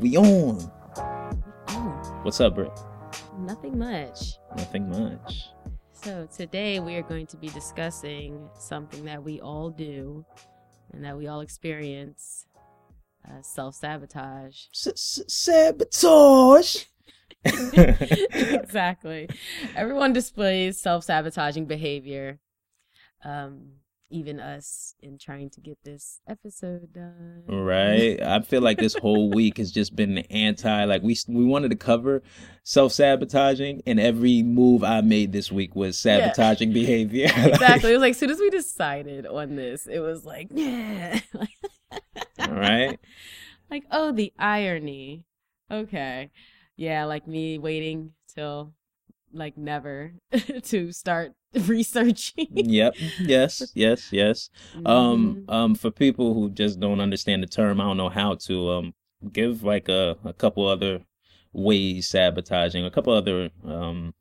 We on. Oh, What's up, Britt? nothing much. Nothing much. So today we are going to be discussing something that we all do and that we all experience uh, self sabotage. Sabotage. exactly. Everyone displays self sabotaging behavior. Um, even us in trying to get this episode done. right. I feel like this whole week has just been anti. Like we we wanted to cover self sabotaging, and every move I made this week was sabotaging behavior. Like, Exactly. It was like as soon as we decided on this, it was like, yeah. right. like, oh, the irony. Okay. Yeah, like me waiting till like never to start researching. Yep. Yes. Yes. Yes. Um. Mhm. Um. For people who just don't understand the term, I don't know how to um give like a a couple other ways sabotaging, a couple other um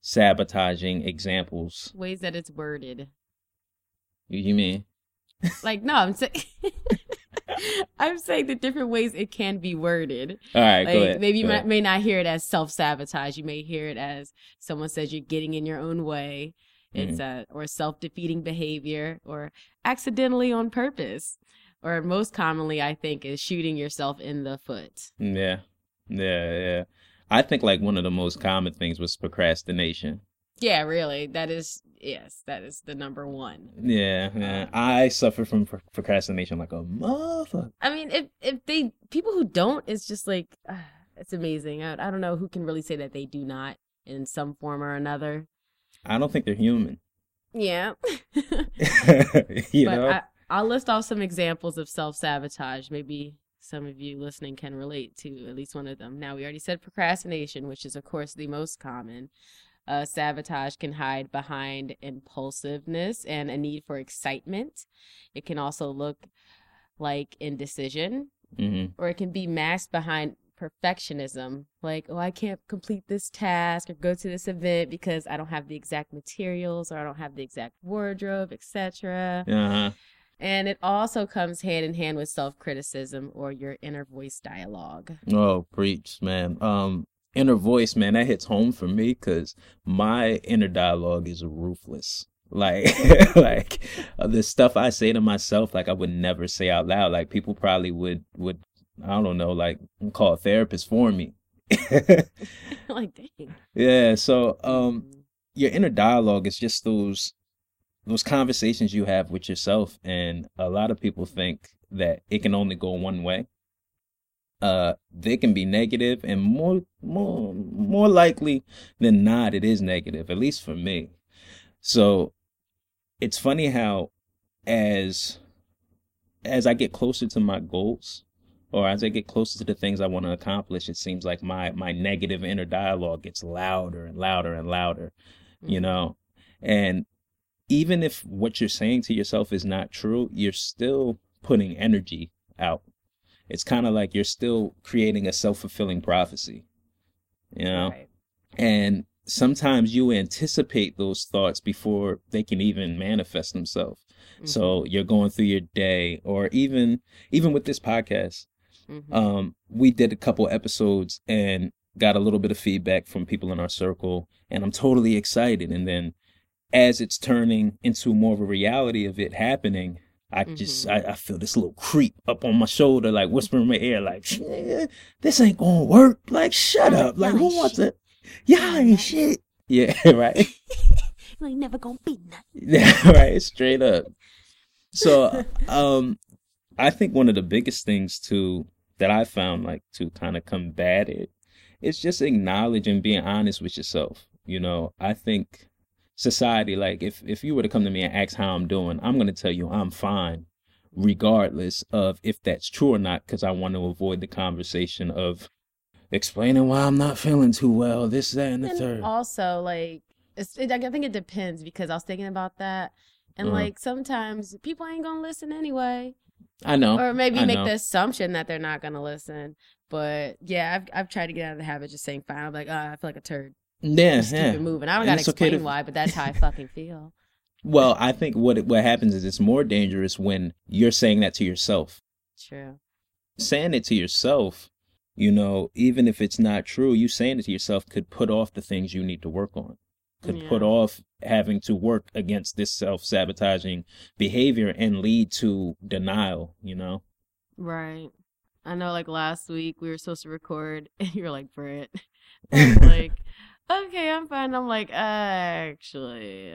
sabotaging examples. ways that it's worded. You, you mean? Like, no, I'm saying I'm saying the different ways it can be worded. All right. go Like ahead. maybe you might, may not hear it as self sabotage. You may hear it as someone says you're getting in your own way. It's Mm-hmm. uh, or self defeating behavior or accidentally on purpose. Or most commonly, I think, is shooting yourself in the foot. Yeah. Yeah. Yeah. I think like one of the most common things was procrastination. Yeah, really. That is yes, that is the number one. Yeah, yeah. I suffer from pro- procrastination like a mother. I mean, if if they people who don't, it's just like ah, it's amazing. I, I don't know who can really say that they do not in some form or another. I don't think they're human. Yeah. you but know? I, I'll list off some examples of self sabotage. Maybe some of you listening can relate to at least one of them. Now, we already said procrastination, which is, of course, the most common. Uh, sabotage can hide behind impulsiveness and a need for excitement. It can also look like indecision, hmm or it can be masked behind perfectionism like oh i can't complete this task or go to this event because i don't have the exact materials or i don't have the exact wardrobe etc Uh-huh. and it also comes hand in hand with self-criticism or your inner voice dialogue Oh, preach, man. Um, inner voice, man, that hits home for me because my inner dialogue is ruthless. Like, like uh, the stuff I say to myself, like I would never say out loud. Like people probably would would I don't know, like call a therapist for me. like dang yeah. So, um, your inner dialogue is just those those conversations you have with yourself and a lot of people think that it can only go one way uh they can be negative and more more more likely than not it is negative at least for me. So it's funny how as as i get closer to my goals or as i get closer to the things i want to accomplish it seems like my my negative inner dialogue gets louder and louder and louder you Mhm. know? And even if what you're saying to yourself is not true you're still putting energy out it's kind of like you're still creating a self-fulfilling prophecy you know Right. and sometimes you anticipate those thoughts before they can even manifest themselves Mhm. so you're going through your day or even even with this podcast Mhm. um, we did a couple episodes and got a little bit of feedback from people in our circle, and I'm totally excited. And then as it's turning into more of a reality of it happening, I just Mhm. I, I feel this little creep up on my shoulder, like whispering in my ear, like this ain't gonna work. Like shut up. Like who wants it? Y'all ain't shit. Yeah, right. you ain't never gonna be nothing Yeah, right. Straight up. So, um, I think one of the biggest things to that I found like to kind of combat it is just acknowledge and being honest with yourself. You know, I think society, like if if you were to come to me and ask how I'm doing, I'm gonna tell you I'm fine, regardless of if that's true or not, because I want to avoid the conversation of explaining why I'm not feeling too well, this, that, and the and third. also like it's, it, I think it depends because I was thinking about that, and Mhm. like sometimes people ain't gonna listen anyway, I know. or maybe I make know. the assumption that they're not gonna listen. But yeah, I've I've tried to get out of the habit of just saying fine. I'm like, oh, I feel like a turd. Yeah, Just yeah. keep it moving. I don't And gotta it's okay explain to- why, but that's how I fucking feel. Well, I think what what happens is it's more dangerous when you're saying that to yourself. True. saying it to yourself, you know, even if it's not true, you saying it to yourself could put off the things you need to work on. Could Yeah. put off having to work against this self sabotaging behavior and lead to denial, you know? Right. I know like last week we were supposed to record and you were like, Britt. I like, okay, I'm fine. I'm like, actually,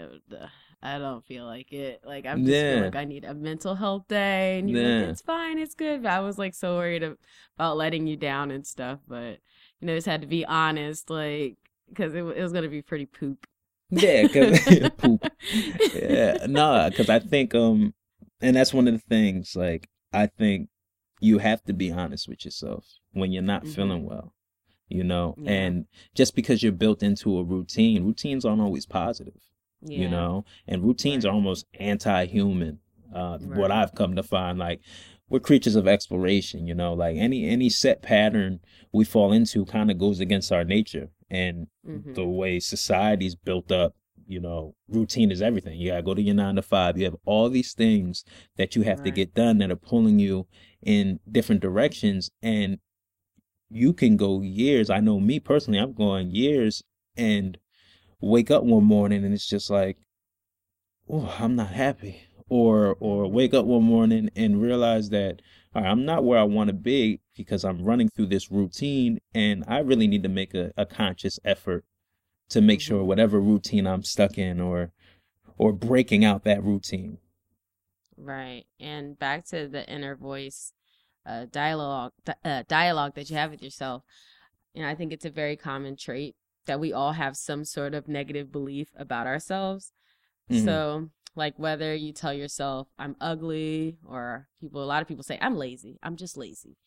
I don't feel like it. Like, I'm just feel like I need a mental health day. And you're Yeah. like, it's fine, it's good. But I was like so worried about letting you down and stuff. But, you know, just had to be honest, like, because it, it was going to be pretty poop. Yeah, cause poop. Yeah, no, because I think um, and that's one of the things. Like, I think you have to be honest with yourself when you're not Mhm. feeling well. You know, Yeah. and just because you're built into a routine, routines aren't always positive. Yeah. You know, and routines Right. are almost anti-human. Uh, What I've come to find, like, we're creatures of exploration. You know, like any any set pattern we fall into kind of goes against our nature and Mhm. the way society's built up, you know, routine is everything. You gotta go to your nine to five. You have all these things that you have to get done that are pulling you in different directions. And you can go years. I know me personally, I'm going years and wake up one morning and it's just like, oh, I'm not happy. Or or wake up one morning and realize that all right, I'm not where I want to be because I'm running through this routine and I really need to make a, a conscious effort to make sure Mhm. whatever routine I'm stuck in or or breaking out that routine. Right. And back to the inner voice uh, dialogue di- uh, dialogue that you have with yourself. And I think it's a very common trait that we all have some sort of negative belief about ourselves. Mhm. So, like whether you tell yourself I'm ugly or people a lot of people say I'm lazy. I'm just lazy.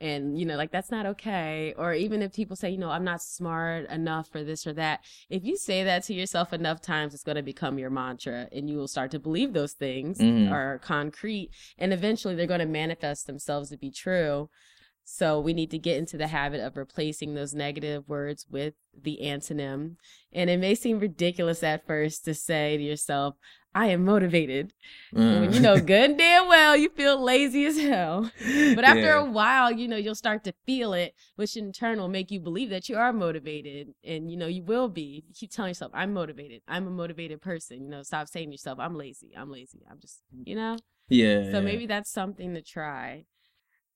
And you know, like that's not okay. Or even if people say, you know, I'm not smart enough for this or that, if you say that to yourself enough times, it's going to become your mantra and you will start to believe those things Mhm. are concrete and eventually they're going to manifest themselves to be true. So we need to get into the habit of replacing those negative words with the antonym. And it may seem ridiculous at first to say to yourself, I am motivated. When you know mm. good and damn well you feel lazy as hell. But after Yeah. a while, you know, you'll start to feel it, which in turn will make you believe that you are motivated. And, you know, you will be. You keep telling yourself, I'm motivated. I'm a motivated person. You know, stop saying to yourself, I'm lazy. I'm lazy. I'm just, mm. you know? yeah, So yeah. maybe that's something to try,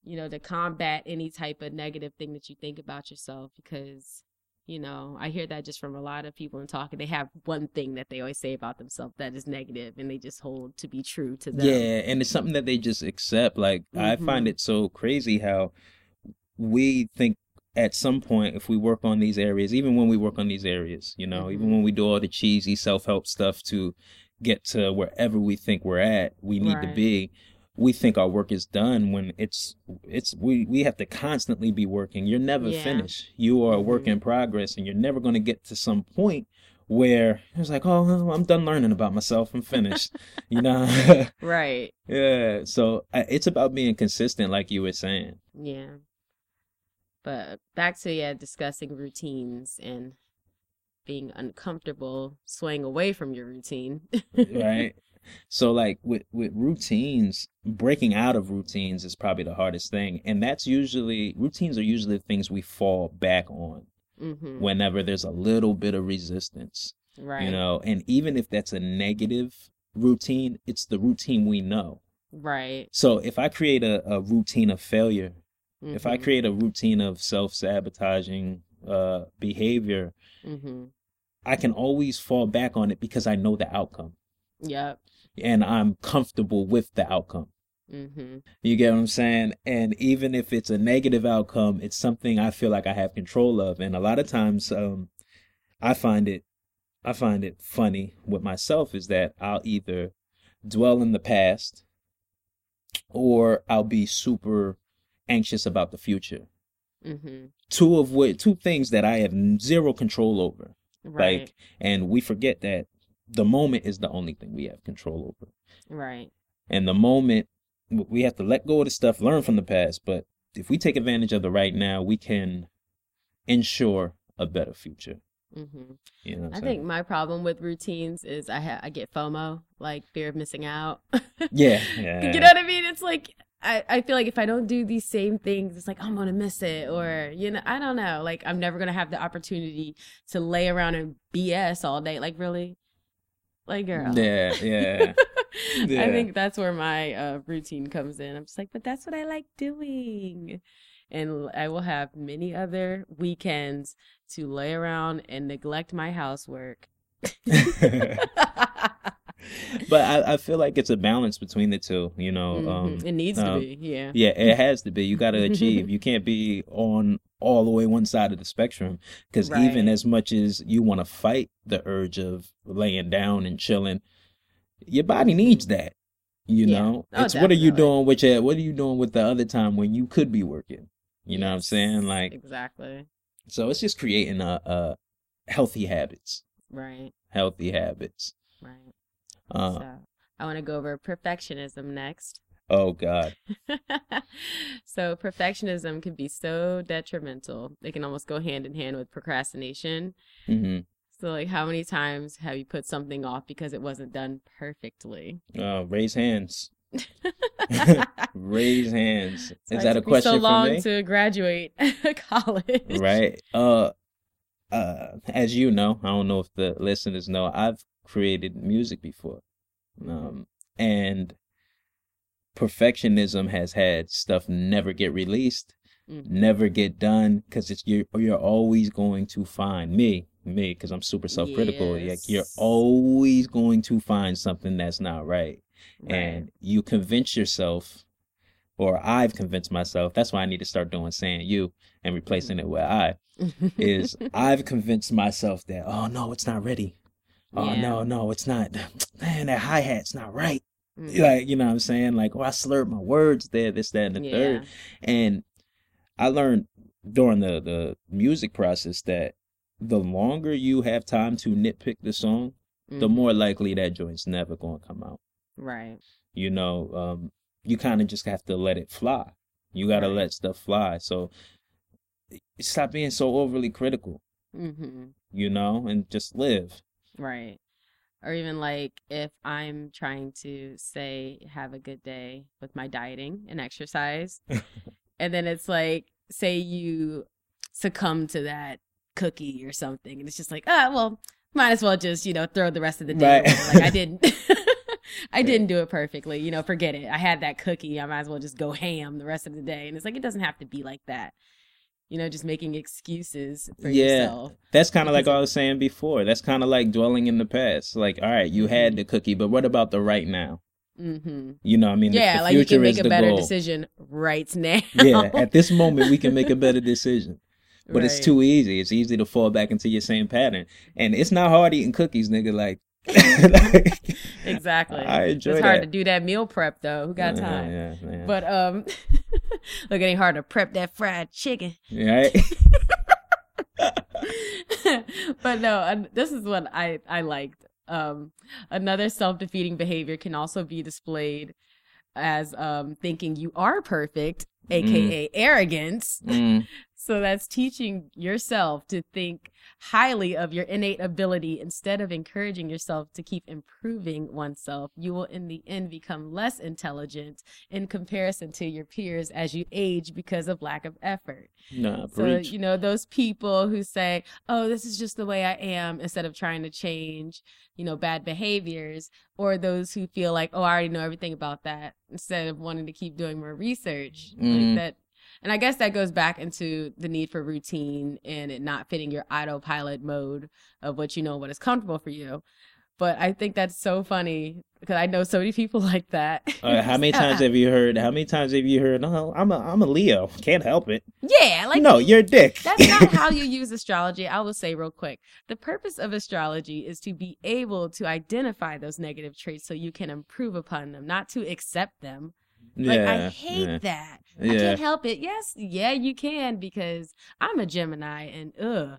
you know, to combat any type of negative thing that you think about yourself because. You know, I hear that just from a lot of people in talking. They have one thing that they always say about themselves that is negative, and they just hold to be true to them. Yeah, and it's something that they just accept. Like I find Mhm. it so crazy how we think at some point if we work on these areas, even when we work on these areas, you know, even Mhm. when we do all the cheesy self-help stuff to get to wherever we think we're at, we need to be, we think our work is done when it's it's we we have to constantly be working. You're never Yeah. finished. You are a work Mhm. in progress and you're never going to get to some point where it's like, "Oh, I'm done learning about myself. I'm finished." you know? Right. Yeah, so uh, it's about being consistent, like you were saying, Yeah. But back to yeah, discussing routines and being uncomfortable swaying away from your routine. right? So, like with with routines, breaking out of routines is probably the hardest thing, and that's usually routines are usually the things we fall back on hmm whenever there's a little bit of resistance, Right. you know. And even if that's a negative routine, it's the routine we know. Right. So, if I create a, a routine of failure, if I Mhm. create a routine of self sabotaging uh, behavior, Mhm. I can always fall back on it because I know the outcome Yep. and I'm comfortable with the outcome. Mm-hmm. You get what I'm saying? And even if it's a negative outcome, it's something I feel like I have control of. And a lot of times, um, I find it, I find it funny with myself is that I'll either dwell in the past or I'll be super anxious about the future. Mm-hmm. Two of which, two things that I have zero control over. Right. Like, and we forget that the moment is the only thing we have control over. right. And the moment we have to let go of the stuff, learn from the past. But if we take advantage of the right now, we can ensure a better future. Mm-hmm. You know, I think my problem with routines is I ha- I get FOMO, like fear of missing out. yeah, yeah, You know what I mean? It's like I, I feel like if I don't do these same things, it's like I'm gonna miss it, or you know, I don't know. Like I'm never gonna have the opportunity to lay around and BS all day. Like really, like girl. Yeah, yeah. Yeah. I think that's where my uh, routine comes in. I'm just like, but that's what I like doing, and I will have many other weekends to lay around and neglect my housework. but I, I feel like it's a balance between the two. You know, Mhm. um, it needs um, to be, yeah. yeah, it has to be. You got to achieve. You can't be on all the way one side of the spectrum because even as much as you want to fight the urge of laying down and chilling, your body needs that. You Yeah. know, Oh, it's what are you doing with your what are you doing with the other time when you could be working? You know what I'm saying? Like, exactly so it's just creating a, a healthy habits, right, healthy habits. right. Uh, so I want to go over perfectionism next. oh God, so perfectionism can be so detrimental. It can almost go hand in hand with procrastination. hmm So like how many times have you put something off because it wasn't done perfectly? uh, raise hands. Raise hands. So Is that a me so long to graduate college. right. Uh, uh, as you know, I don't know if the listeners know, I've created music before, um, and perfectionism has had stuff never get released, Mhm. never get done, because it's you're you're always going to find me, me, because I'm super self critical. Like you're always going to find something that's not right Right. and you convince yourself or i've convinced myself that's why i need to start doing saying you and replacing it with i is i've convinced myself that oh no it's not ready oh Yeah. no no it's not man that hi-hat's not right Mhm. like you know what i'm saying like oh i slurred my words there this that and the yeah. third and i learned during the the music process that the longer you have time to nitpick the song the Mhm. more likely that joint's never going to come out Right. you know um you kind of just have to let it fly you got to Right. let stuff fly so stop being so overly critical mm-hmm. you know and just live Right. Or even like if I'm trying to say have a good day with my dieting and exercise, and then it's like say you succumb to that cookie or something, and it's just like ah well, might as well just you know throw the rest of the day Right. like I didn't. I didn't do it perfectly, you know. Forget it. I had that cookie. I might as well just go ham the rest of the day. And it's like it doesn't have to be like that, you know. Just making excuses for Yeah. yourself. that's kind of like i was saying before that's kind of like dwelling in the past like all right you had Mhm. the cookie but what about the right now Mm-hmm. you know i mean Yeah, the like you can make a better goal. decision right now. yeah at this moment we can make a better decision but it's too easy it's easy to fall back into your same pattern and it's not hard eating cookies nigga like, like exactly. I enjoy it's hard to do that meal prep though. Who got Yeah, time? yeah, yeah. But um, look, it ain't hard to prep that fried chicken. right but no, this is what I I liked. Um, another self defeating behavior can also be displayed as um thinking you are perfect, aka arrogance. Mm, So that's teaching yourself to think highly of your innate ability instead of encouraging yourself to keep improving oneself. You will, in the end, become less intelligent in comparison to your peers as you age because of lack of effort. nah, So, preach. you know, those people who say, oh, this is just the way I am, instead of trying to change, you know, bad behaviors, or those who feel like, oh, I already know everything about that, instead of wanting to keep doing more research. Mhm. Like that. And I guess that goes back into the need for routine and it not fitting your autopilot mode of what you know, what is comfortable for you. But I think that's so funny because I know so many people like that. Uh, how many times have you heard? How many times have you heard? No, I'm a I'm a Leo. Can't help it. yeah, like no, you're a dick. That's not how you use astrology. I will say real quick. The purpose of astrology is to be able to identify those negative traits so you can improve upon them, not to accept them. Like I hate yeah. that. I can't help it. Yes, yeah, you can because I'm a Gemini and ugh.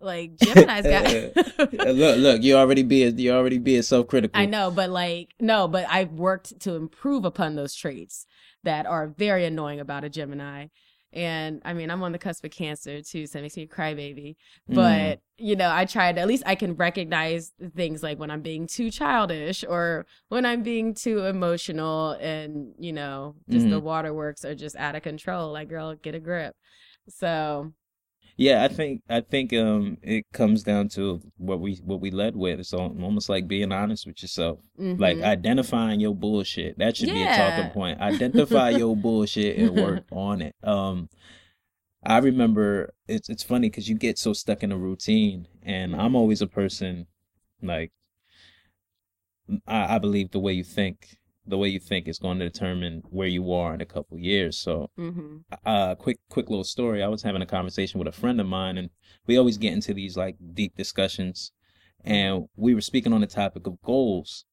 Like Gemini's got look, look, you already being you already being self critical. I know, but like no, but I've worked to improve upon those traits that are very annoying about a Gemini. And I mean, I'm on the cusp of cancer too, so it makes me a crybaby. Mm. But, you know, I try to, at least I can recognize things like when I'm being too childish or when I'm being too emotional and, you know, just the Mhm. waterworks are just out of control. Like, girl, get a grip. So, Yeah, I think I think um it comes down to what we what we led with. It's almost like being honest with yourself. Like mhm. identifying your bullshit. That should be a talking point. Identify your bullshit and work on it. Um I remember it's it's funny because you get so stuck in a routine and I'm always a person like I, I believe the way you think the way you think is going to determine where you are in a couple years. So hmm uh quick quick little story. I was having a conversation with a friend of mine and we always get into these like deep discussions. And we were speaking on the topic of goals.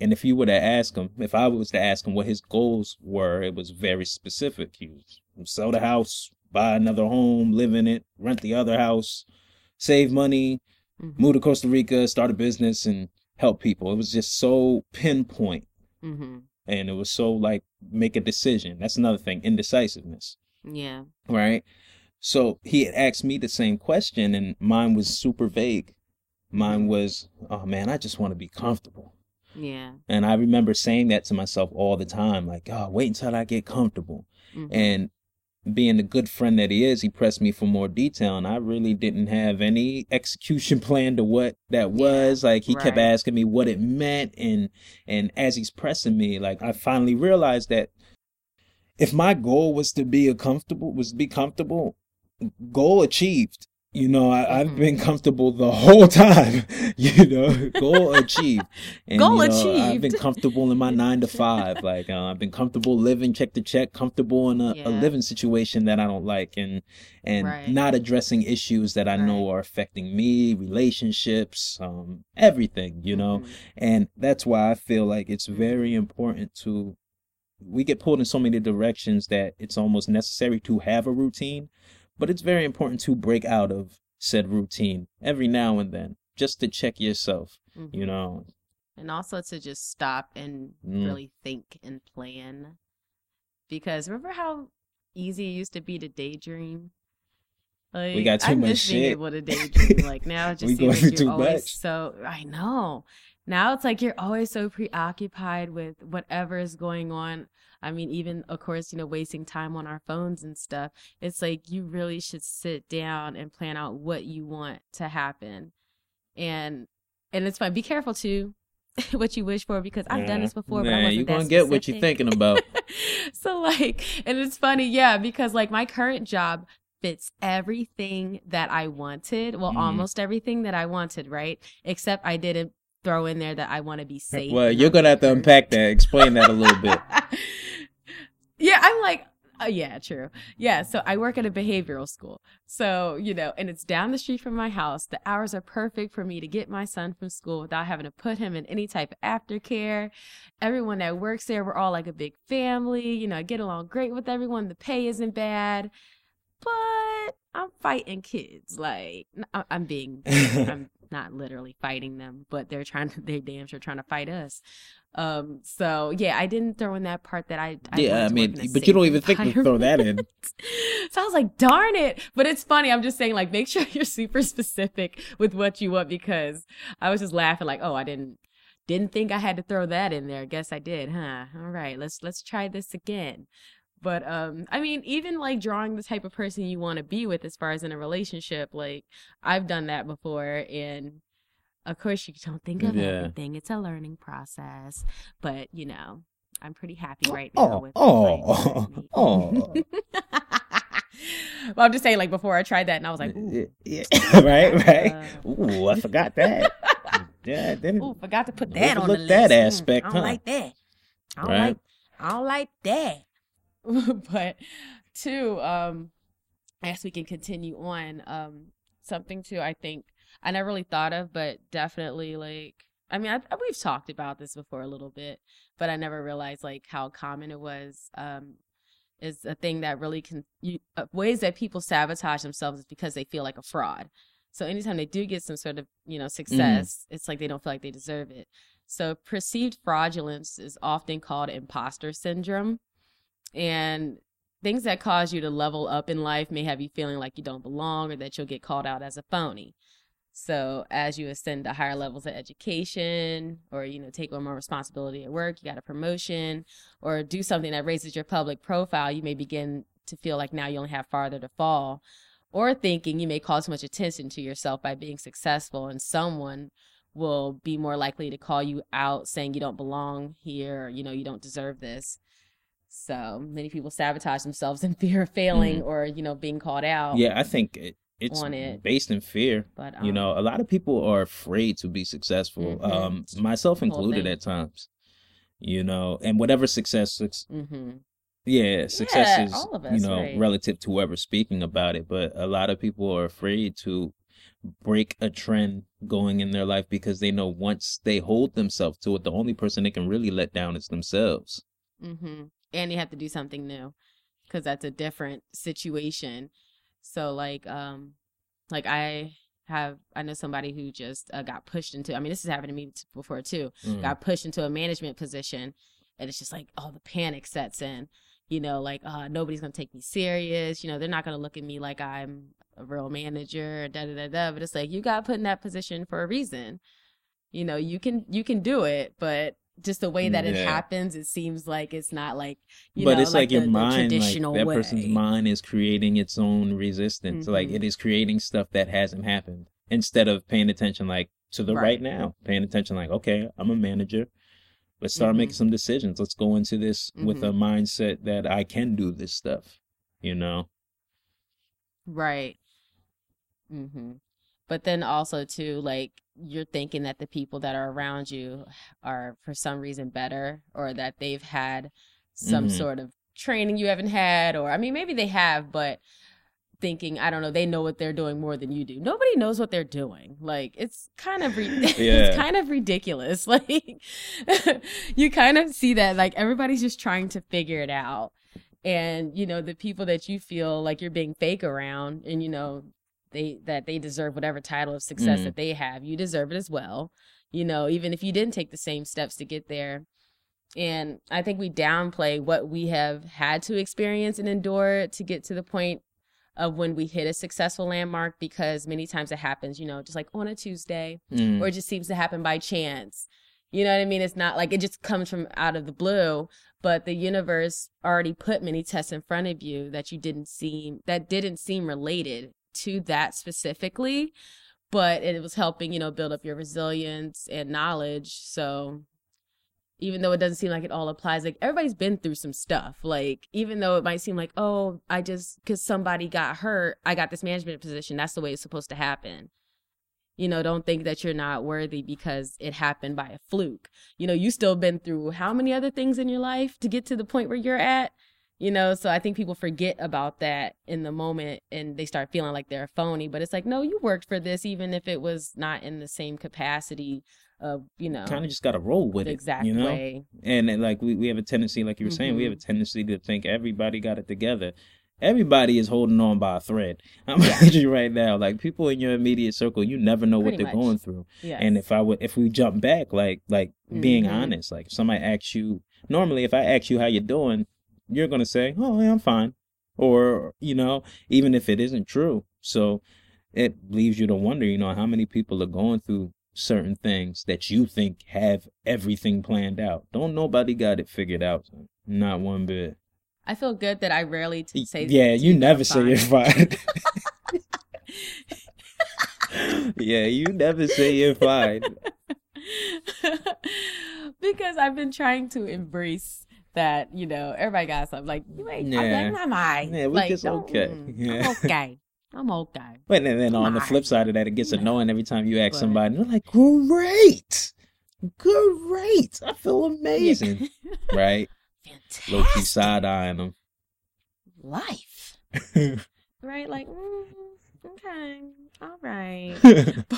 And if you were to ask him if i was to ask him what his goals were it was very specific. He was sell the house buy another home live in it rent the other house save money hmm move to costa rica start a business and help people. It was just so pinpoint hmm and it was so like make a decision that's another thing indecisiveness Yeah. right? So he had asked me the same question, and mine was super vague. Mine was, oh man, I just want to be comfortable. Yeah. And I remember saying that to myself all the time, like, oh, wait until I get comfortable. hmm And being the good friend that he is, he pressed me for more detail, and I really didn't have any execution plan to what that was. Like he kept asking me what it meant, and and as he's pressing me, like I finally realized that if my goal was to be a comfortable was to be comfortable, goal achieved. You know, I, I've Mhm. been comfortable the whole time. You know, goal achieved. And, Goal you know, I've been comfortable in my nine to five. Like uh, I've been comfortable living check to check, comfortable in a, Yeah. a living situation that I don't like, and and Right. not addressing issues that I know are affecting me, relationships, um, everything. You know, Mhm. and that's why I feel like it's very important to we get pulled in so many directions that it's almost necessary to have a routine, but it's very important to break out of said routine every now and then just to check yourself, Mhm. you know. and also to just stop and Mm. really think and plan because remember how easy it used to be to daydream like we got too I much miss being shit. able to daydream like now it just seems like you're always much. so i know now it's like you're always so preoccupied with whatever is going on. I mean even of course you know wasting time on our phones and stuff. It's like you really should sit down and plan out what you want to happen. And and it's fun be careful too what you wish for because i've done this before but I Yeah, wasn't you're gonna get what you're thinking about. so like and it's funny yeah because like my current job fits everything that i wanted. Well Mhm. almost everything that i wanted right? Except i didn't throw in there that i want to be safe well, you're gonna have to unpack that, explain that a little bit. yeah i'm like oh yeah true. Yeah so i work at a behavioral school. So you know and it's down the street from my house. The hours are perfect for me to get my son from school without having to put him in any type of aftercare. Everyone that works there we're all like a big family you know i get along great with everyone. The pay isn't bad but i'm fighting kids like I'm being i'm not literally fighting them but they're trying to they're damn sure trying to fight us. Um so yeah i didn't throw in that part that i, I yeah, I mean, work in a but you don't even think to throw that in. so i was like darn it. But it's funny i'm just saying like make sure you're super specific with what you want because i was just laughing like oh i didn't didn't think i had to throw that in there. Guess i did huh? All right let's let's try this again but um i mean even like drawing the type of person you want to be with as far as in a relationship like i've done that before and of course you don't think of Yeah. everything it's a learning process but you know i'm pretty happy right now Oh, with oh, oh. well i'm just saying like before i tried that and i was like ooh, Yeah, right, right. Uh, Ooh, I forgot that. Yeah, didn't. ooh forgot to put that on the list that Mm, aspect, i don't huh? like that i don't Right. like i don't like that but two um I guess we can continue on. Um, something too. I think I never really thought of, but definitely like. I mean, I, we've talked about this before a little bit, but I never realized like how common it was. Um, is a thing that really can you, uh, ways that people sabotage themselves is because they feel like a fraud. So anytime they do get some sort of you know success, it's like they don't feel like they deserve it. So perceived fraudulence is often called imposter syndrome, and things that cause you to level up in life may have you feeling like you don't belong or that you'll get called out as a phony. So as you ascend to higher levels of education or you know take on more responsibility at work, you got a promotion or do something that raises your public profile, you may begin to feel like now you only have farther to fall or thinking you may cause too much attention to yourself by being successful and someone will be more likely to call you out saying you don't belong here or, you know you don't deserve this so many people sabotage themselves in fear of failing Mhm. or you know being called out Yeah, I think it, it's On it. based in fear. but um, you know, a lot of people are afraid to be successful, Mhm. um, myself included at times. You know, and whatever success, suc- hmm yeah, success Yeah, is, of you know, right. relative to whoever's speaking about it. But a lot of people are afraid to break a trend going in their life because they know once they hold themselves to it, the only person they can really let down is themselves. hmm And you have to do something new because that's a different situation. So like, um, like I have, I know somebody who just uh, got pushed into. I mean, this has happened to me before too. Mm. Got pushed into a management position, and it's just like, oh, the panic sets in. You know, like, uh, nobody's gonna take me serious. You know, they're not gonna look at me like I'm a real manager. Da da da da. But it's like you got put in that position for a reason. You know, you can you can do it, but just the way that it happens, it seems like it's not like you but know, it's like, the, your the mind, like traditional that way. person's mind is creating its own resistance. Like Mhm. it is creating stuff that hasn't happened instead of paying attention, like to the right, Right. now, paying attention, like okay, I'm a manager. Let's start Mhm. making some decisions. Let's go into this with a mindset that I can do this stuff. You know, Right. Mhm. But then also too like you're thinking that the people that are around you are for some reason better or that they've had some Mhm. sort of training you haven't had or I mean maybe they have but thinking I don't know they know what they're doing more than you do. Nobody knows what they're doing. Like it's kind of re- Yeah. it's kind of ridiculous. Like you kind of see that like everybody's just trying to figure it out and you know the people that you feel like you're being fake around and you know they that they deserve whatever title of success Mhm. that they have you deserve it as well you know even if you didn't take the same steps to get there and i think we downplay what we have had to experience and endure to get to the point of when we hit a successful landmark because many times it happens you know just like on a tuesday Mm. or it just seems to happen by chance. You know what I mean? It's not like it just comes from out of the blue, but the universe already put many tests in front of you that you didn't seem that didn't seem related to that specifically, but it was helping, you know, build up your resilience and knowledge. So even though it doesn't seem like it all applies, like everybody's been through some stuff. Like even though it might seem like, oh, I just because somebody got hurt, I got this management position. That's the way it's supposed to happen you know don't think that you're not worthy because it happened by a fluke you know you still been through how many other things in your life to get to the point where you're at you know so i think people forget about that in the moment and they start feeling like they're a phony but it's like no you worked for this even if it was not in the same capacity of you know kind of just got to roll with it. exact you know, way and, and like we, we have a tendency, like you were saying, we have a Mhm. tendency to think everybody got it together. Everybody is holding on by a thread. I'm telling you right now, like people in your immediate circle, you never know what they're much. going through. yes. And if I would, if we jump back, like like being Mhm. honest, like if somebody asks you, normally if I ask you how you're doing, you're gonna say, "Oh, yeah, I'm fine," or you know, even if it isn't true. So it leaves you to wonder, you know, how many people are going through certain things that you think have everything planned out. Don't nobody got it figured out. Not one bit. i feel good that i rarely t- say yeah, to you never say you're fine. yeah, you never say you're fine. because I've been trying to embrace that, you know, everybody got something like you ain't I'm like, I'm alright. Yeah, we like, just okay. mm, Yeah. I'm okay. I'm okay. But then, then on the flip side of that, it gets annoying every time you ask But- somebody. They're like, "Great, great! I feel amazing." right? Fantastic. Low key side eyeing them. life. Right? Like, mm, okay. All right.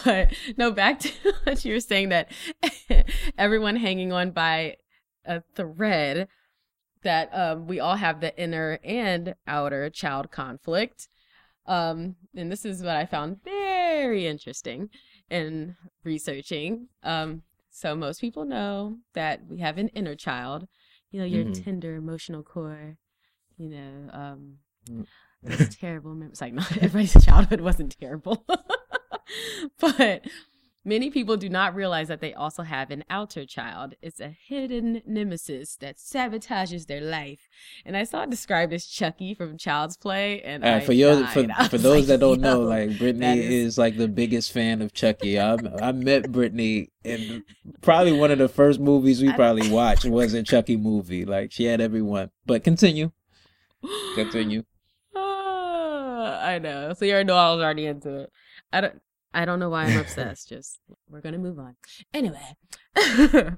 but no, back to what you were saying that everyone hanging on by a thread that um, we all have the inner and outer child conflict. Um, and this is what I found very interesting in researching. Um, so most people know that we have an inner child, you know, your Mhm. tender emotional core, you know, um, Mm. terrible memories. Like, no, everybody's childhood wasn't terrible, but many people do not realize that they also have an outer child. It's a hidden nemesis that sabotages their life. And I saw it described as Chucky from Child's Play, and Uh, I for for, for those like, that don't know, like Brittany is... is- like the biggest fan of Chucky. I I met Brittany in probably one of the first movies we probably watched was a Chucky movie. Like she had everyone. But continue, continue. Ah, I know. So you already know I was already into it. I don't. I don't know why I'm obsessed. Just we're gonna move on. Anyway,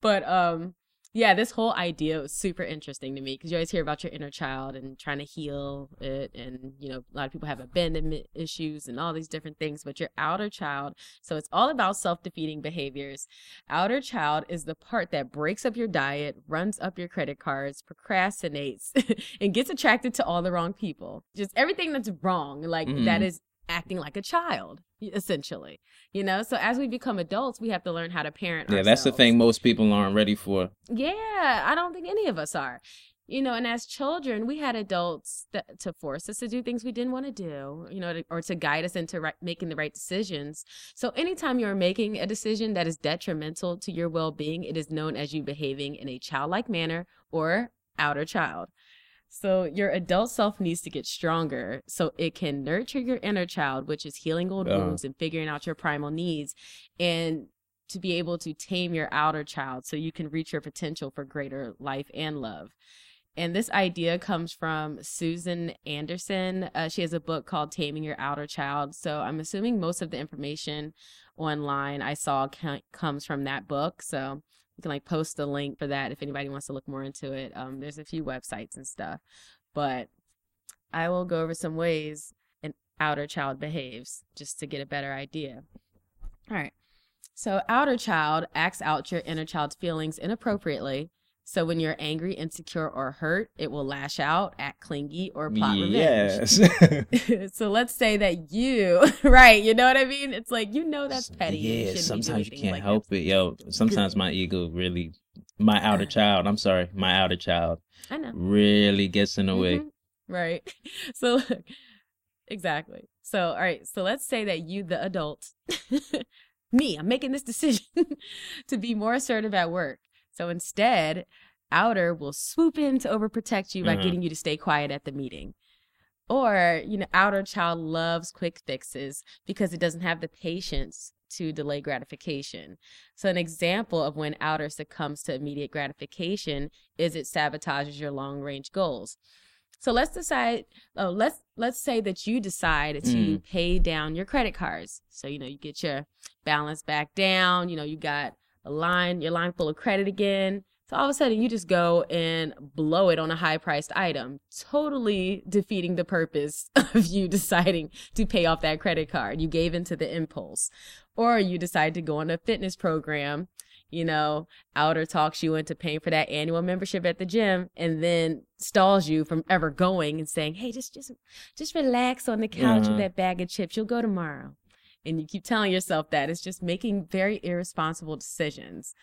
but um, yeah, this whole idea was super interesting to me because you always hear about your inner child and trying to heal it, and you know a lot of people have abandonment issues and all these different things. But your outer child, so it's all about self-defeating behaviors. Outer child is the part that breaks up your diet, runs up your credit cards, procrastinates, and gets attracted to all the wrong people. Just everything that's wrong, like that Mhm. is acting like a child, essentially. You know, so as we become adults, we have to learn how to parent. Yeah, that's the thing most people aren't ready for. Yeah, I don't think any of us are. You know, and as children, we had adults that, to force us to do things we didn't want to do, you know, to, or to guide us into right, making the right decisions. So, anytime you're making a decision that is detrimental to your well being, it is known as you behaving in a childlike manner or outer child. So, your adult self needs to get stronger so it can nurture your inner child, which is healing old wounds and figuring out your primal needs. And to be able to tame your outer child so you can reach your potential for greater life and love. And this idea comes from Susan Anderson. Uh, she has a book called Taming Your Outer Child. So I'm assuming most of the information online I saw ca- comes from that book. So you can like post the link for that if anybody wants to look more into it. Um, there's a few websites and stuff, but I will go over some ways an outer child behaves just to get a better idea. All right. So, outer child acts out your inner child's feelings inappropriately. So, when you're angry, insecure, or hurt, it will lash out, act clingy, or plot revenge. Yes. so, let's say that you, right, you know what I mean? It's like, you know, that's petty. Yeah, shouldn't sometimes you can't like help it. Yo, sometimes my ego really, my outer child, I'm sorry, my outer child. I know. really gets in the way. Mhm. Right. So, look, exactly. So, all right. So, let's say that you, the adult, me, I'm making this decision to be more assertive at work. So, instead, outer will swoop in to overprotect you by Mhm. getting you to stay quiet at the meeting. Or, you know, outer child loves quick fixes because it doesn't have the patience to delay gratification. So, an example of when outer succumbs to immediate gratification is it sabotages your long range goals. So let's decide. Oh, let's let's say that you decide to pay down your credit cards. So you know you get your balance back down. You know you got a line, your line full of credit again. So all of a sudden you just go and blow it on a high priced item, totally defeating the purpose of you deciding to pay off that credit card. You gave into the impulse, or you decide to go on a fitness program. You know, outer talks you into paying for that annual membership at the gym and then stalls you from ever going and saying, Hey, just just just relax on the couch with that bag of chips. You'll go tomorrow. And you keep telling yourself that. It's just making very irresponsible decisions.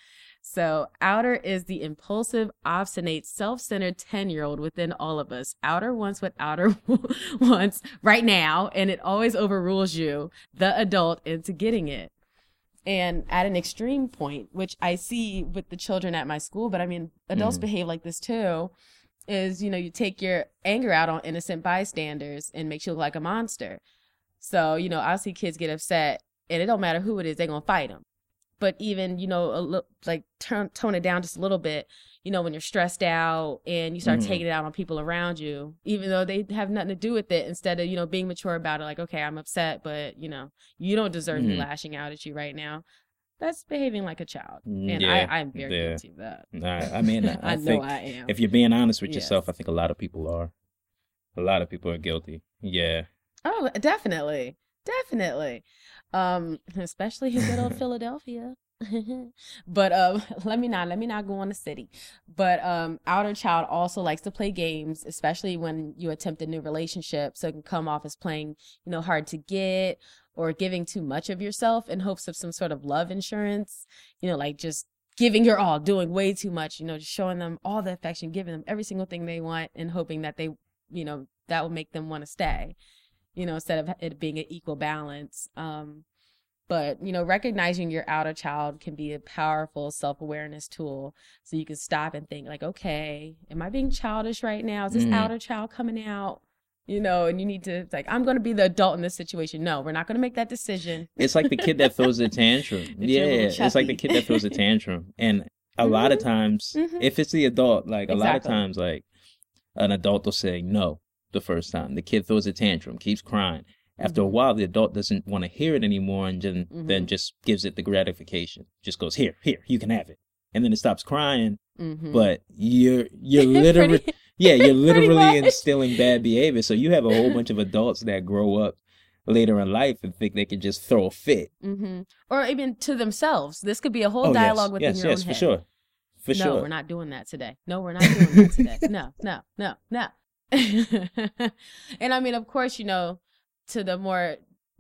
So outer is the impulsive, obstinate, self-centered 10-year-old within all of us. Outer wants what outer wants right now, and it always overrules you, the adult, into getting it and at an extreme point, which I see with the children at my school, but I mean, adults Mhm. behave like this too, is, you know, you take your anger out on innocent bystanders and makes you look like a monster. So, you know, I'll see kids get upset and it don't matter who it is, they're going to fight them. But even, you know, a little, like turn, tone it down just a little bit, you know, when you're stressed out and you start Mhm. taking it out on people around you, even though they have nothing to do with it, instead of, you know, being mature about it, like, okay, I'm upset, but, you know, you don't deserve me Mhm. lashing out at you right now. That's behaving like a child. Mm, And yeah, I, I'm very yeah. guilty of that. I, I mean, I, I, know I am. if you're being honest with Yes. yourself, I think a lot of people are. A lot of people are guilty. Yeah. Oh, definitely. Definitely. Um, especially in good old Philadelphia. but um let me not let me not go on the city. But um outer child also likes to play games, especially when you attempt a new relationship. So it can come off as playing, you know, hard to get or giving too much of yourself in hopes of some sort of love insurance, you know, like just giving your all, doing way too much, you know, just showing them all the affection, giving them every single thing they want and hoping that they, you know, that will make them want to stay, you know, instead of it being an equal balance. Um, but, you know, recognizing your outer child can be a powerful self awareness tool. So you can stop and think, like, okay, am I being childish right now? Is this Mm. outer child coming out? You know, and you need to, like, I'm going to be the adult in this situation. No, we're not going to make that decision. It's like the kid that throws a tantrum. Yeah, it's like the kid that throws a tantrum. And a lot of times, Mhm. if it's the adult, like a lot of times, like an adult will say no the first time. The kid throws a tantrum, keeps crying. After a Mhm. while, the adult doesn't want to hear it anymore, and then then Mhm. just gives it the gratification. Just goes here, here, you can have it, and then it stops crying. Mhm. But you're you're literally Pretty- yeah, you're literally instilling bad behavior. So you have a whole bunch of adults that grow up later in life and think they can just throw a fit. hmm Or even to themselves. This could be a whole oh, dialogue yes, within yes, your yes, own for head. sure, for no, sure. we're not doing that today. No, we're not doing that today. No, no, no, no. and I mean, of course, you know, to the more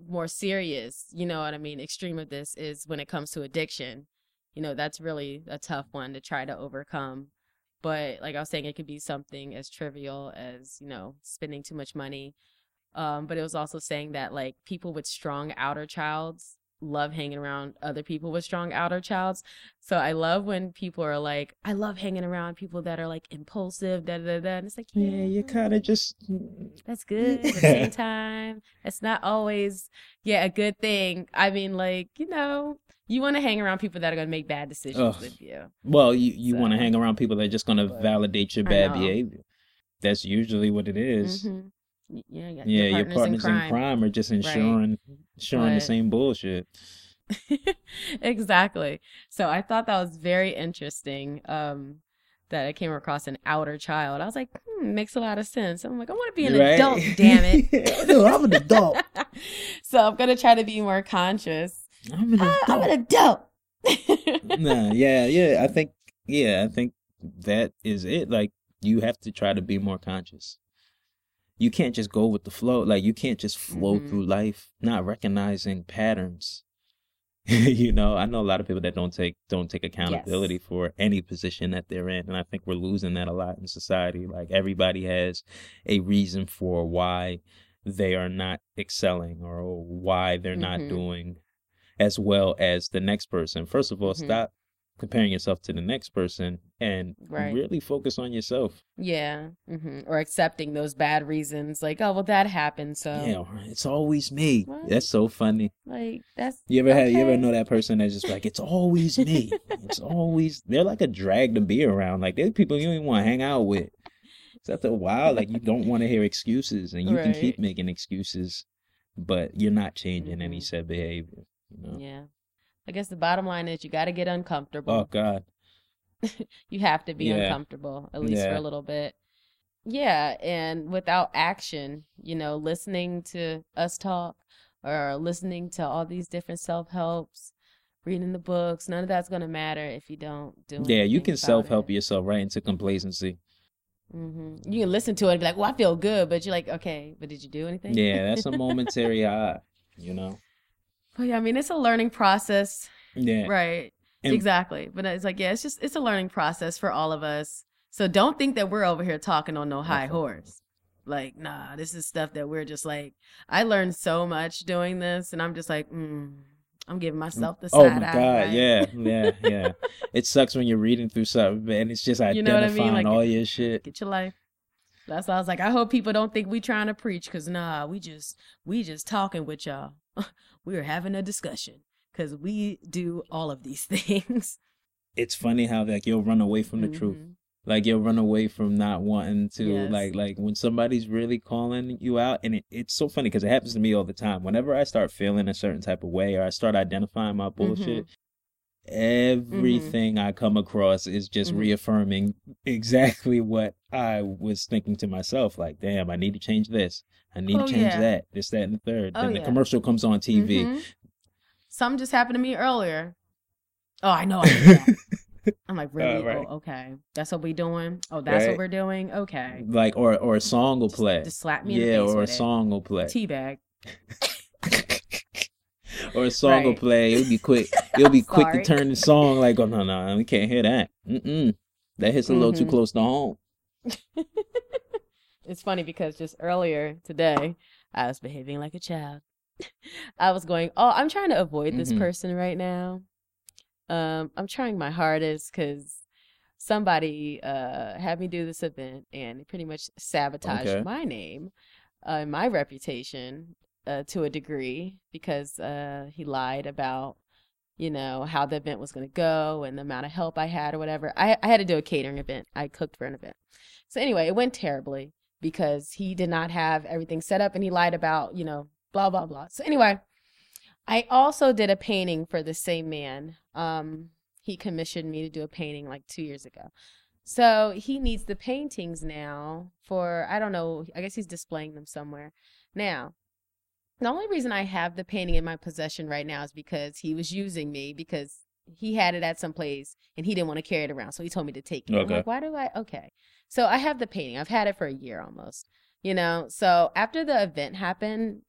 more serious, you know what I mean, extreme of this is when it comes to addiction. You know, that's really a tough one to try to overcome. But like I was saying, it could be something as trivial as, you know, spending too much money. Um, but it was also saying that like people with strong outer childs love hanging around other people with strong outer childs. So I love when people are like, I love hanging around people that are like impulsive, da da da. And it's like, yeah, yeah, you kind of just that's good. At the same time, it's not always, yeah, a good thing. I mean, like, you know, you want to hang around people that are going to make bad decisions Ugh. with you. well, you you want to hang around people that are just gonna validate your bad behavior. That's usually what it is. Mhm. Yeah, yeah, Yeah, your partners, in, crime. are just ensuring ensuring the But- same bullshit. exactly. So I thought that was very interesting. Um, that I came across an outer child. I was like, hmm, makes a lot of sense. I'm like, I want to be an Right? adult, damn it. no, I'm an adult. so I'm gonna try to be more conscious. I'm an Ah, adult. I'm an adult. nah, yeah, yeah. I think, yeah, I think that is it. Like, you have to try to be more conscious. You can't just go with the flow. Like, you can't just flow Mhm. through life not recognizing patterns. you know, I know a lot of people that don't take don't take accountability for any position that they're in, and I think we're losing that a lot in society. Like, everybody has a reason for why they are not excelling or why they're not Mhm. doing as well as the next person. First of all, Mhm. stop comparing yourself to the next person and Right. really focus on yourself. yeah. hmm Or accepting those bad reasons, like, oh well, that happened, so yeah, it's always me. What? That's so funny. like that's You ever have you ever know that person that's just like it's always me. it's always they're like a drag to be around. Like they're people you don't even want to hang out with. So after a while, like you don't want to hear excuses, and you can keep making excuses, but you're not changing any Mhm. said behavior. You know? yeah. I guess the bottom line is you got to get uncomfortable. Oh God. you have to be Yeah. uncomfortable at least for a little bit yeah and without action you know listening to us talk or listening to all these different self-helps reading the books none of that's going to matter if you don't do Yeah, you can self help yourself right into complacency. hmm you can listen to it and be like well i feel good but you're like okay but did you do anything Yeah, that's a momentary high. You know. But yeah i mean it's a learning process. Yeah. right. And- exactly. But it's like yeah it's just it's a learning process for all of us. So don't think that we're over here talking on no high horse. Like nah this is stuff that we're just like i learned so much doing this and i'm just like mm, i'm giving myself the Oh my god, right? yeah, yeah, yeah. it sucks when you're reading through something and it's just You know I mean? identifying Like- all your shit. get your life. That's why i was like i hope people don't think we trying to preach because nah we just we just talking with y'all we're having a discussion because we do all of these things It's funny how like you'll run away from the truth. Mhm. Like you'll run away from not wanting to Yes. like like when somebody's really calling you out and it, it's so funny because it happens to me all the time. Whenever I start feeling a certain type of way or I start identifying my bullshit, everything I come across is just Mhm. reaffirming exactly what I was thinking to myself. Like, damn, I need to change this. I need Oh, to change yeah. that. This, that, and the third. Oh, then the yeah. commercial comes on TV. Mhm. Something just happened to me earlier. Oh, I know. I I'm like, really? right. Oh, okay. That's what we're doing. Oh, that's Right. what we're doing. Okay. Like, or or a song will play. just slap me in yeah, the face or a song will play. it. Teabag. or a song will play. It'll be quick. It'll be quick to turn the song like, oh no, no, we can't hear that. Mm-mm. That hits a little too Mhm. close to home. It's funny because just earlier today, I was behaving like a child. I was going, oh, I'm trying to avoid this Mhm. person right now. Um, I'm trying my hardest because somebody uh had me do this event and pretty much sabotaged Okay. my name, uh, my reputation, uh, to a degree because uh he lied about you know how the event was going to go and the amount of help I had or whatever. I I had to do a catering event. I cooked for an event. So anyway, it went terribly because he did not have everything set up and he lied about, you know, blah blah blah. So anyway, I also did a painting for the same man. Um he commissioned me to do a painting like 2 years ago. So he needs the paintings now for I don't know, I guess he's displaying them somewhere. Now, the only reason I have the painting in my possession right now is because he was using me because he had it at some place and he didn't want to carry it around. So he told me to take it. I'm Okay. like, why do I? Okay. So I have the painting. I've had it for a year almost, you know? So after the event happened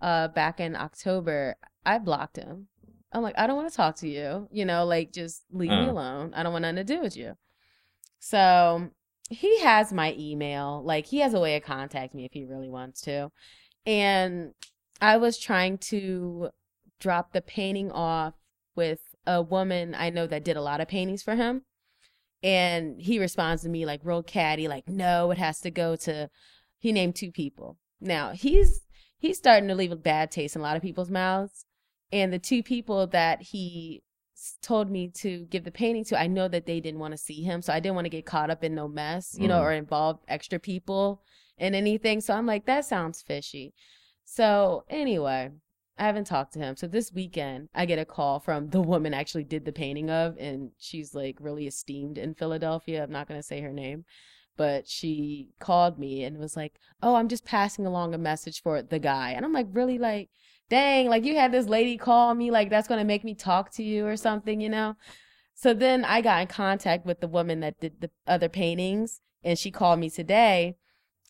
uh, back in October, I blocked him. I'm like, I don't want to talk to you, you know, like just leave me Uh. alone. I don't want nothing to do with you. So he has my email. Like he has a way of contacting me if he really wants to. And I was trying to drop the painting off with a woman I know that did a lot of paintings for him. And he responds to me like real catty, like, no, it has to go to he named two people. Now he's he's starting to leave a bad taste in a lot of people's mouths. And the two people that he told me to give the painting to, I know that they didn't want to see him. So I didn't want to get caught up in no mess, you know, Mhm. or involve extra people in anything. So I'm like, that sounds fishy. So anyway, I haven't talked to him. So this weekend, I get a call from the woman I actually did the painting of, and she's like really esteemed in Philadelphia. I'm not going to say her name, but she called me and was like, "Oh, I'm just passing along a message for the guy." And I'm like, "Really? Like, dang! Like you had this lady call me. Like that's going to make me talk to you or something, you know?" So then I got in contact with the woman that did the other paintings, and she called me today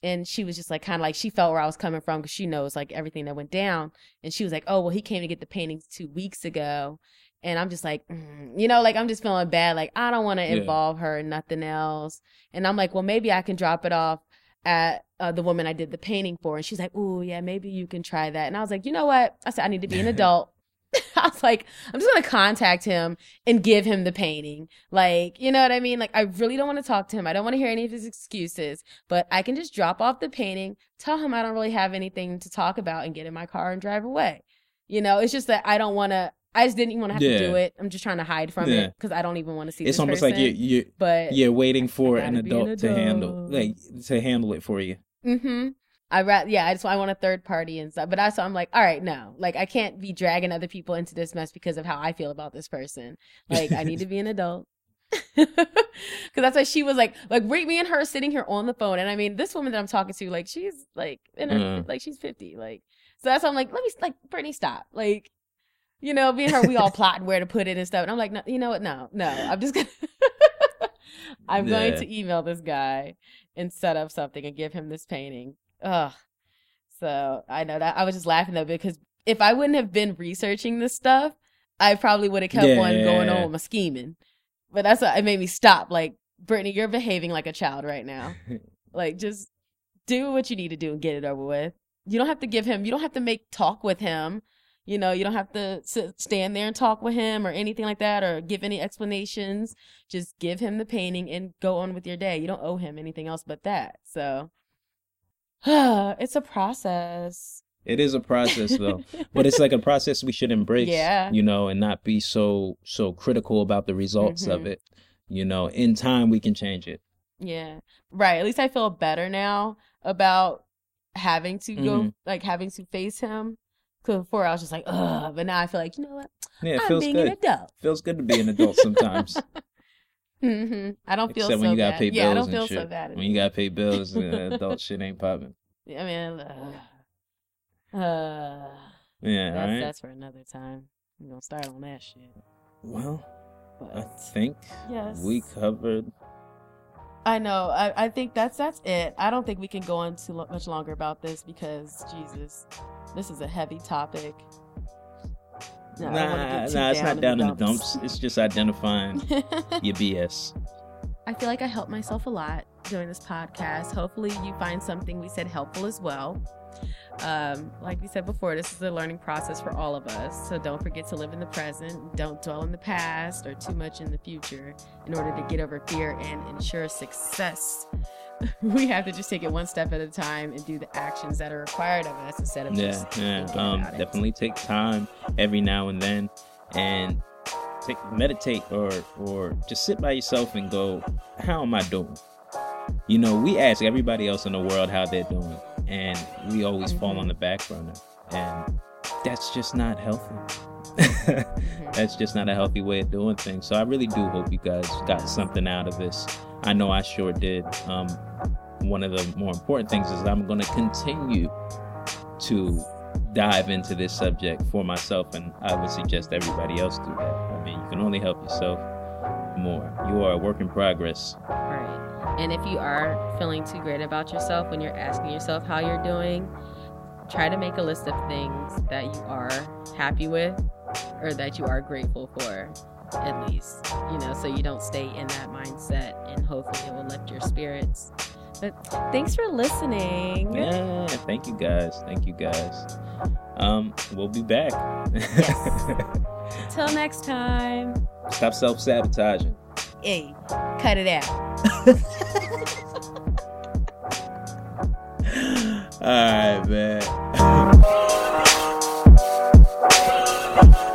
and she was just like kind of like she felt where I was coming from because she knows like everything that went down. And she was like, "Oh, well, he came to get the paintings two weeks ago," and I'm just like, mm, you know, like I'm just feeling bad. Like I don't want to Yeah. involve her in nothing else. And I'm like, well, maybe I can drop it off at uh, the woman I did the painting for. And she's like, "Oh, yeah, maybe you can try that." And I was like, you know what? I said I need to be an adult. I was like, I'm just gonna contact him and give him the painting. Like, you know what I mean? Like, I really don't want to talk to him. I don't want to hear any of his excuses, but I can just drop off the painting, tell him I don't really have anything to talk about, and get in my car and drive away. You know, it's just that I don't want to. I just didn't even want to have to do it. I'm just trying to hide from Yeah. it because I don't even want to see. It's almost person. like you're you're but you're waiting for an be an adult to handle like to handle it for you. Mm-hmm. I ra- yeah, I just I want a third party and stuff. But I so I'm like, all right, no, like I can't be dragging other people into this mess because of how I feel about this person. Like I need to be an adult. Because that's why she was like, like we- me and her sitting here on the phone, and I mean, this woman that I'm talking to, like she's like in her, like she's 50, like so that's why I'm like, let me like Brittany, stop, like. You know, me and her, we all plot where to put it and stuff. And I'm like, no, you know what? No, no. I'm just gonna I'm going to email this guy and set up something and give him this painting. Ugh. So I know that I was just laughing though because if I wouldn't have been researching this stuff, I probably would have kept on going on with my scheming. But that's what it made me stop. Like, Brittany, you're behaving like a child right now. Like, just do what you need to do and get it over with. You don't have to give him. You don't have to make talk with him. You know, you don't have to sit, stand there and talk with him or anything like that or give any explanations. Just give him the painting and go on with your day. You don't owe him anything else but that. So, it's a process. It is a process though. but it's like a process we should embrace Yeah. you know and not be so so critical about the results of Mhm. it you know in time we can change it Yeah. Right. At least I feel better now about having to go, Mhm. like having to face him. Because before I was just like, ugh. But now I feel like, you know what? yeah it I'm feels being good an adult. feels good to be an adult sometimes hmm I don't feel except so when you gotta bad. pay yeah, I bills don't feel and so bad. when you gotta pay bills uh, adult shit ain't popping I mean, ugh. uh, yeah that's, right that's for another time. We're going to start on that shit. well i think yes. we covered I know. I, I think that's that's it. I don't think we can go on too much longer about this because Jesus, this is a heavy topic. No, I nah, don't wanna get too nah, it's not down in the dumps. dumps. It's just identifying your BS. I feel like I helped myself a lot doing this podcast. Hopefully, you find something we said helpful as well. Um, like we said before, this is a learning process for all of us. So don't forget to live in the present. Don't dwell in the past or too much in the future in order to get over fear and ensure success. we have to just take it one step at a time and do the actions that are required of us instead of Yeah, just yeah. Um, about it. definitely take time every now and then, and take meditate or or just sit by yourself and go, how am I doing? You know, we ask everybody else in the world how they're doing, and we always fall Mhm. on the back burner, and that's just not healthy. Mm-hmm. that's just not a healthy way of doing things. So I really do hope you guys got something out of this. I know I sure did. Um, one of the more important things is I'm going to continue to dive into this subject for myself, and I would suggest everybody else do that. I mean, you can only help yourself more. You are a work in progress. Right. And if you are feeling too great about yourself when you're asking yourself how you're doing, try to make a list of things that you are happy with or that you are grateful for, at least. You know, so you don't stay in that mindset and hopefully it will lift your spirits. But thanks for listening. Yeah, thank you guys. Thank you guys. Um, we'll be back. Till next time. Stop self sabotaging. Hey, cut it out. All right, man.